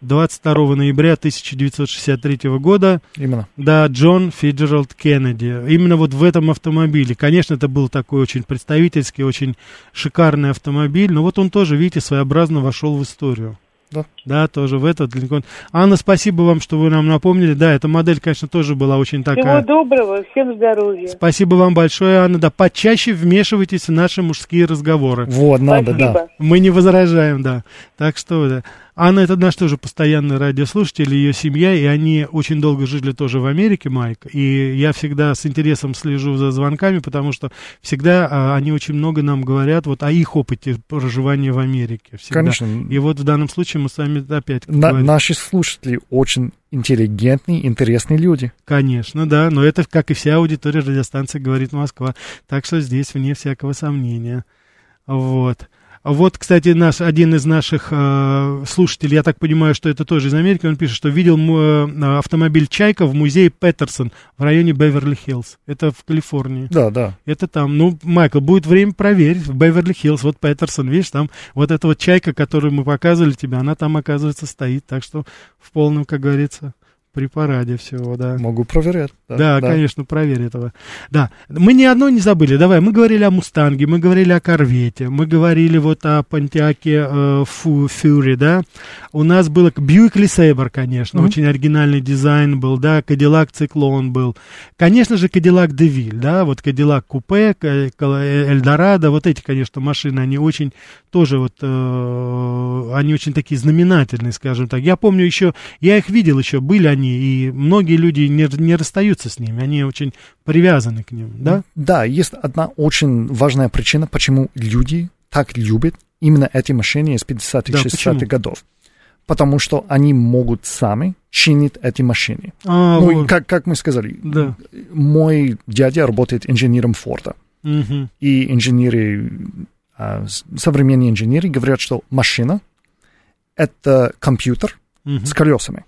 22 ноября 1963 года. Именно. Да, Джон Фиджеральд Кеннеди. Именно вот в этом автомобиле. Конечно, это был такой очень представительский, очень шикарный автомобиль, но вот он тоже, видите, своеобразно вошел в историю. Да. Да, тоже в этот Линкольн. Анна, спасибо вам, что вы нам напомнили. Да, эта модель, конечно, тоже была очень такая. Всего доброго, всем здоровья. Спасибо вам большое, Анна. Да, почаще вмешивайтесь в наши мужские разговоры. Вот, надо, спасибо. да. Мы не возражаем, да. Так что, да. Анна это наш тоже постоянный радиослушатель, ее семья, и они очень долго жили тоже в Америке, Майк. И я всегда с интересом слежу за звонками, потому что всегда а, они очень много нам говорят вот о их опыте проживания в Америке. Всегда. Конечно. И вот в данном случае мы с вами опять... На, наши слушатели очень интеллигентные, интересные люди. Конечно, да, но это, как и вся аудитория радиостанции «Говорит Москва». Так что здесь вне всякого сомнения. Вот. Вот, кстати, наш, один из наших э, слушателей, я так понимаю, что это тоже из Америки, он пишет, что видел э, автомобиль «Чайка» в музее Петерсон в районе Беверли-Хиллз. Это в Калифорнии. Да, да. Это там. Ну, Майкл, будет время проверить. В Беверли-Хиллз, вот Петерсон, видишь, там вот эта вот «Чайка», которую мы показывали тебе, она там, оказывается, стоит. Так что в полном, как говорится при параде всего, да. Могу проверять. Да, да, да, конечно, проверь этого. Да, мы ни одно не забыли. Давай, мы говорили о Мустанге, мы говорили о Корвете, мы говорили вот о Понтиаке э, Фу, Фьюри, да. У нас было Бьюик Лисейбер, конечно, mm-hmm. очень оригинальный дизайн был, да, Кадиллак Циклон был. Конечно же, Кадиллак Девиль, да, вот Кадиллак Купе, Эльдорадо, вот эти, конечно, машины, они очень тоже вот, э, они очень такие знаменательные, скажем так. Я помню еще, я их видел еще, были они они, и многие люди не, не расстаются с ними, они очень привязаны к ним, да? Да, есть одна очень важная причина, почему люди так любят именно эти машины из 50-х, да, 60-х годов. Потому что они могут сами чинить эти машины. А, ну, вот. как, как мы сказали, да. мой дядя работает инженером Форда. Угу. И инженеры, а, современные инженеры говорят, что машина — это компьютер угу. с колесами.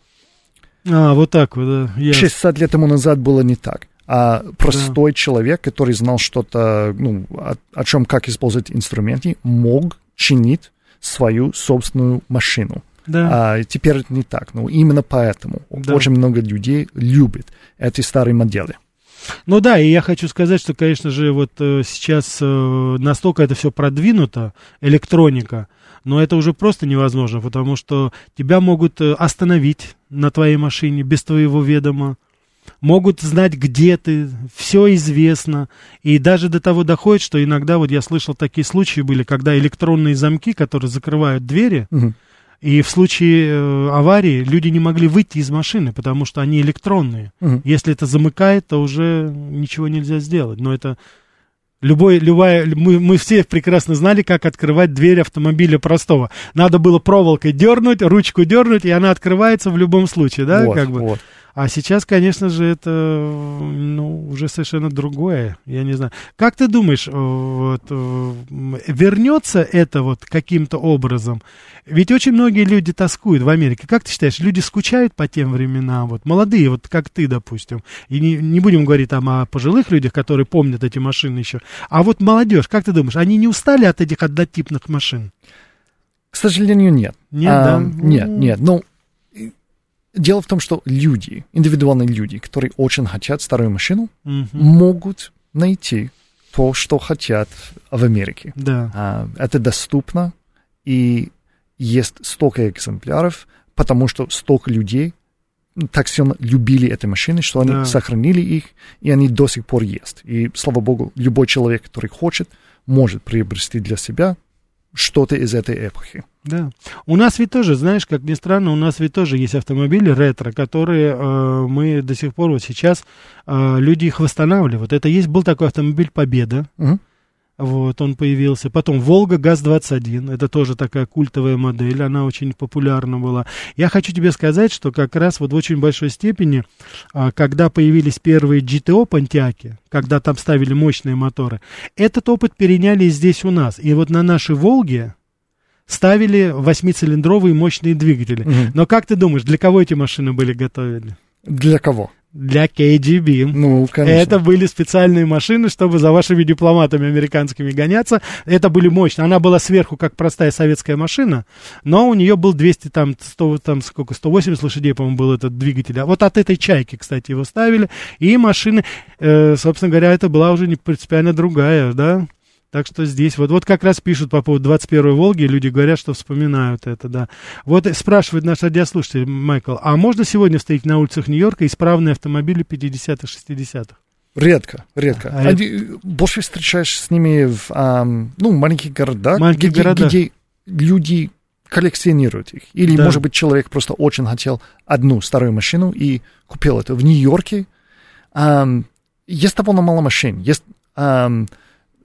А, вот так вот, да. Yes. 60 лет тому назад было не так. А простой да. человек, который знал что-то, ну, о, о чем, как использовать инструменты, мог чинить свою собственную машину. Да. А теперь это не так. Ну, именно поэтому да. очень много людей любят эти старые модели. Ну да, и я хочу сказать, что, конечно же, вот э, сейчас э, настолько это все продвинуто, электроника, но это уже просто невозможно, потому что тебя могут э, остановить на твоей машине без твоего ведома, могут знать, где ты, все известно. И даже до того доходит, что иногда, вот я слышал, такие случаи были, когда электронные замки, которые закрывают двери, угу. И в случае э, аварии люди не могли выйти из машины, потому что они электронные. Угу. Если это замыкает, то уже ничего нельзя сделать. Но это Любой, любая, мы, мы все прекрасно знали, как открывать дверь автомобиля простого. Надо было проволокой дернуть, ручку дернуть, и она открывается в любом случае, да, вот, как бы. Вот. А сейчас, конечно же, это ну, уже совершенно другое. Я не знаю. Как ты думаешь, э, вот, э, вернется это вот каким-то образом? Ведь очень многие люди тоскуют в Америке. Как ты считаешь, люди скучают по тем временам? Вот молодые, вот как ты, допустим. И не, не будем говорить там о пожилых людях, которые помнят эти машины еще. А вот молодежь, как ты думаешь, они не устали от этих однотипных машин? К сожалению, нет. Нет, а, да? Нет, нет. Ну, Дело в том, что люди, индивидуальные люди, которые очень хотят старую машину, угу. могут найти то, что хотят в Америке. Да. А, это доступно, и есть столько экземпляров, потому что столько людей так сильно любили эти машины, что они да. сохранили их, и они до сих пор есть. И, слава богу, любой человек, который хочет, может приобрести для себя что-то из этой эпохи. Да. У нас ведь тоже, знаешь, как ни странно, у нас ведь тоже есть автомобили ретро, которые э, мы до сих пор вот сейчас э, люди их восстанавливают. Это есть был такой автомобиль Победа. Угу. Вот, он появился. Потом Волга ГАЗ-21, это тоже такая культовая модель, она очень популярна была. Я хочу тебе сказать, что как раз вот в очень большой степени, а, когда появились первые GTO Понтиаки, когда там ставили мощные моторы, этот опыт переняли здесь у нас. И вот на нашей Волге ставили восьмицилиндровые мощные двигатели. Угу. Но как ты думаешь, для кого эти машины были готовлены? Для кого? Для KGB. Ну, конечно. Это были специальные машины, чтобы за вашими дипломатами американскими гоняться. Это были мощные. Она была сверху, как простая советская машина, но у нее был 200, там, 100, там сколько, 180 лошадей, по-моему, был этот двигатель. А вот от этой чайки, кстати, его ставили. И машины, э, собственно говоря, это была уже не принципиально другая, да, так что здесь вот, вот как раз пишут по поводу 21-й Волги, люди говорят, что вспоминают это, да. Вот спрашивает наш радиослушатель Майкл, а можно сегодня встретить на улицах Нью-Йорка исправные автомобили 50-х, 60-х? Редко, редко. А Они, это... Больше встречаешь с ними в um, ну, маленьких городах, маленьких где, городах. где люди коллекционируют их. Или, да. может быть, человек просто очень хотел одну старую машину и купил это. В Нью-Йорке um, есть довольно мало машин. Есть um,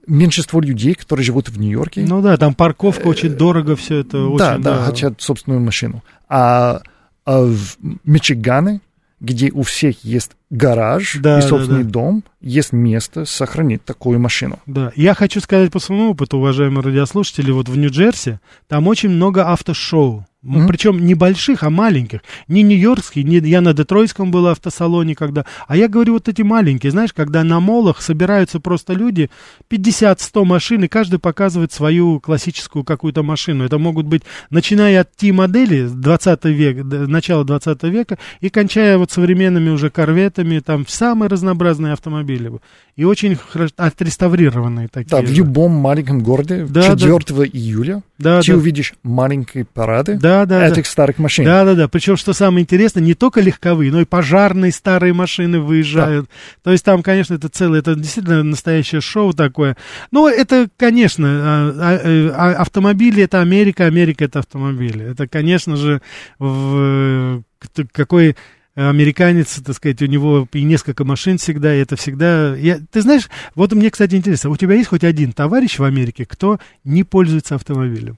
меньшинство людей, которые живут в Нью-Йорке. Ну да, там парковка очень э, дорого, все это очень... Да, да, хотят собственную машину. А, а в Мичигане, где у всех есть гараж да, и собственный да, да. дом, есть место сохранить такую машину. Да, я хочу сказать по своему опыту, уважаемые радиослушатели, вот в Нью-Джерси там очень много автошоу. Mm-hmm. Причем не больших, а маленьких. Не нью-йоркский, не, я на Детройском был автосалоне когда. А я говорю вот эти маленькие, знаешь, когда на молах собираются просто люди, 50-100 машин, и каждый показывает свою классическую какую-то машину. Это могут быть, начиная от T-модели 20 века, начала 20 века, и кончая вот современными уже корветами, там самые разнообразные автомобили. И очень отреставрированные такие. Да, в любом маленьком городе да, 4 да. июля да, ты да. увидишь маленькие парады. Да, да, этих да. старых машин. Да, да, да. Причем, что самое интересное, не только легковые, но и пожарные старые машины выезжают. Да. То есть там, конечно, это целое, это действительно настоящее шоу такое. Ну, это, конечно, а, а, а, автомобили это Америка, Америка это автомобили. Это, конечно же, в, какой американец, так сказать, у него и несколько машин всегда, и это всегда... Я, ты знаешь, вот мне, кстати, интересно, у тебя есть хоть один товарищ в Америке, кто не пользуется автомобилем?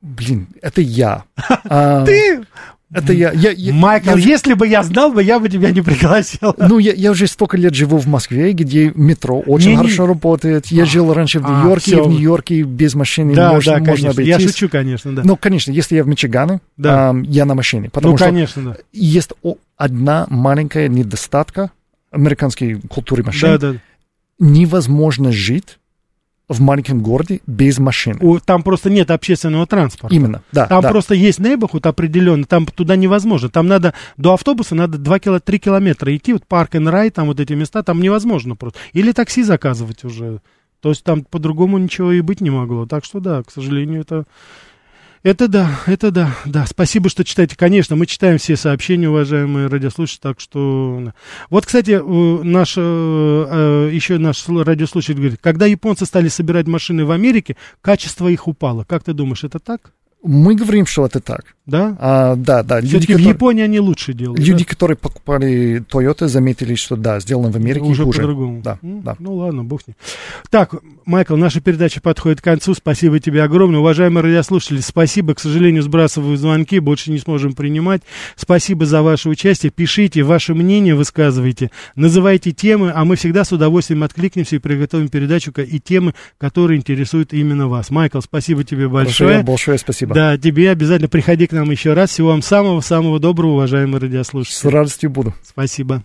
Блин, это я. Ты? Это я, я, я Майкл, я, если бы я знал бы, я бы тебя не пригласил. Ну, я, я уже столько лет живу в Москве, где метро очень не, хорошо не... работает. Я а, жил раньше в а, Нью-Йорке, а, и в Нью-Йорке без машины да, можно, да, можно обойтись. Я шучу, конечно, да. Ну, конечно, если я в Мичигане, да. эм, я на машине. Потому ну, конечно, да. есть одна маленькая недостатка американской культуры машин. Да, да. Невозможно жить в маленьком городе без машины. Там просто нет общественного транспорта. Именно, да. Там да. просто есть нейбахуд определенный, там туда невозможно. Там надо, до автобуса надо 2 кило, 3 километра идти, вот парк and рай, там вот эти места, там невозможно просто. Или такси заказывать уже. То есть там по-другому ничего и быть не могло. Так что да, к сожалению, это это да, это да, да. Спасибо, что читаете. Конечно, мы читаем все сообщения, уважаемые радиослушатели, так что... Вот, кстати, наш, э, э, еще наш радиослушатель говорит, когда японцы стали собирать машины в Америке, качество их упало. Как ты думаешь, это так? Мы говорим, что это так. Да? А, да, да. Люди, которые, в Японии они лучше делают. Люди, да? которые покупали Toyota, заметили, что да, сделано в Америке Уже хуже. по-другому. Да, mm, да. Ну ладно, бог с ним. Так, Майкл, наша передача подходит к концу. Спасибо тебе огромное. Уважаемые радиослушатели, спасибо. К сожалению, сбрасываю звонки, больше не сможем принимать. Спасибо за ваше участие. Пишите ваше мнение, высказывайте. Называйте темы, а мы всегда с удовольствием откликнемся и приготовим передачу и темы, которые интересуют именно вас. Майкл, спасибо тебе большое. Большое, большое спасибо. Да, тебе обязательно приходи к нам еще раз. Всего вам самого-самого доброго, уважаемые радиослушатели. С радостью буду. Спасибо.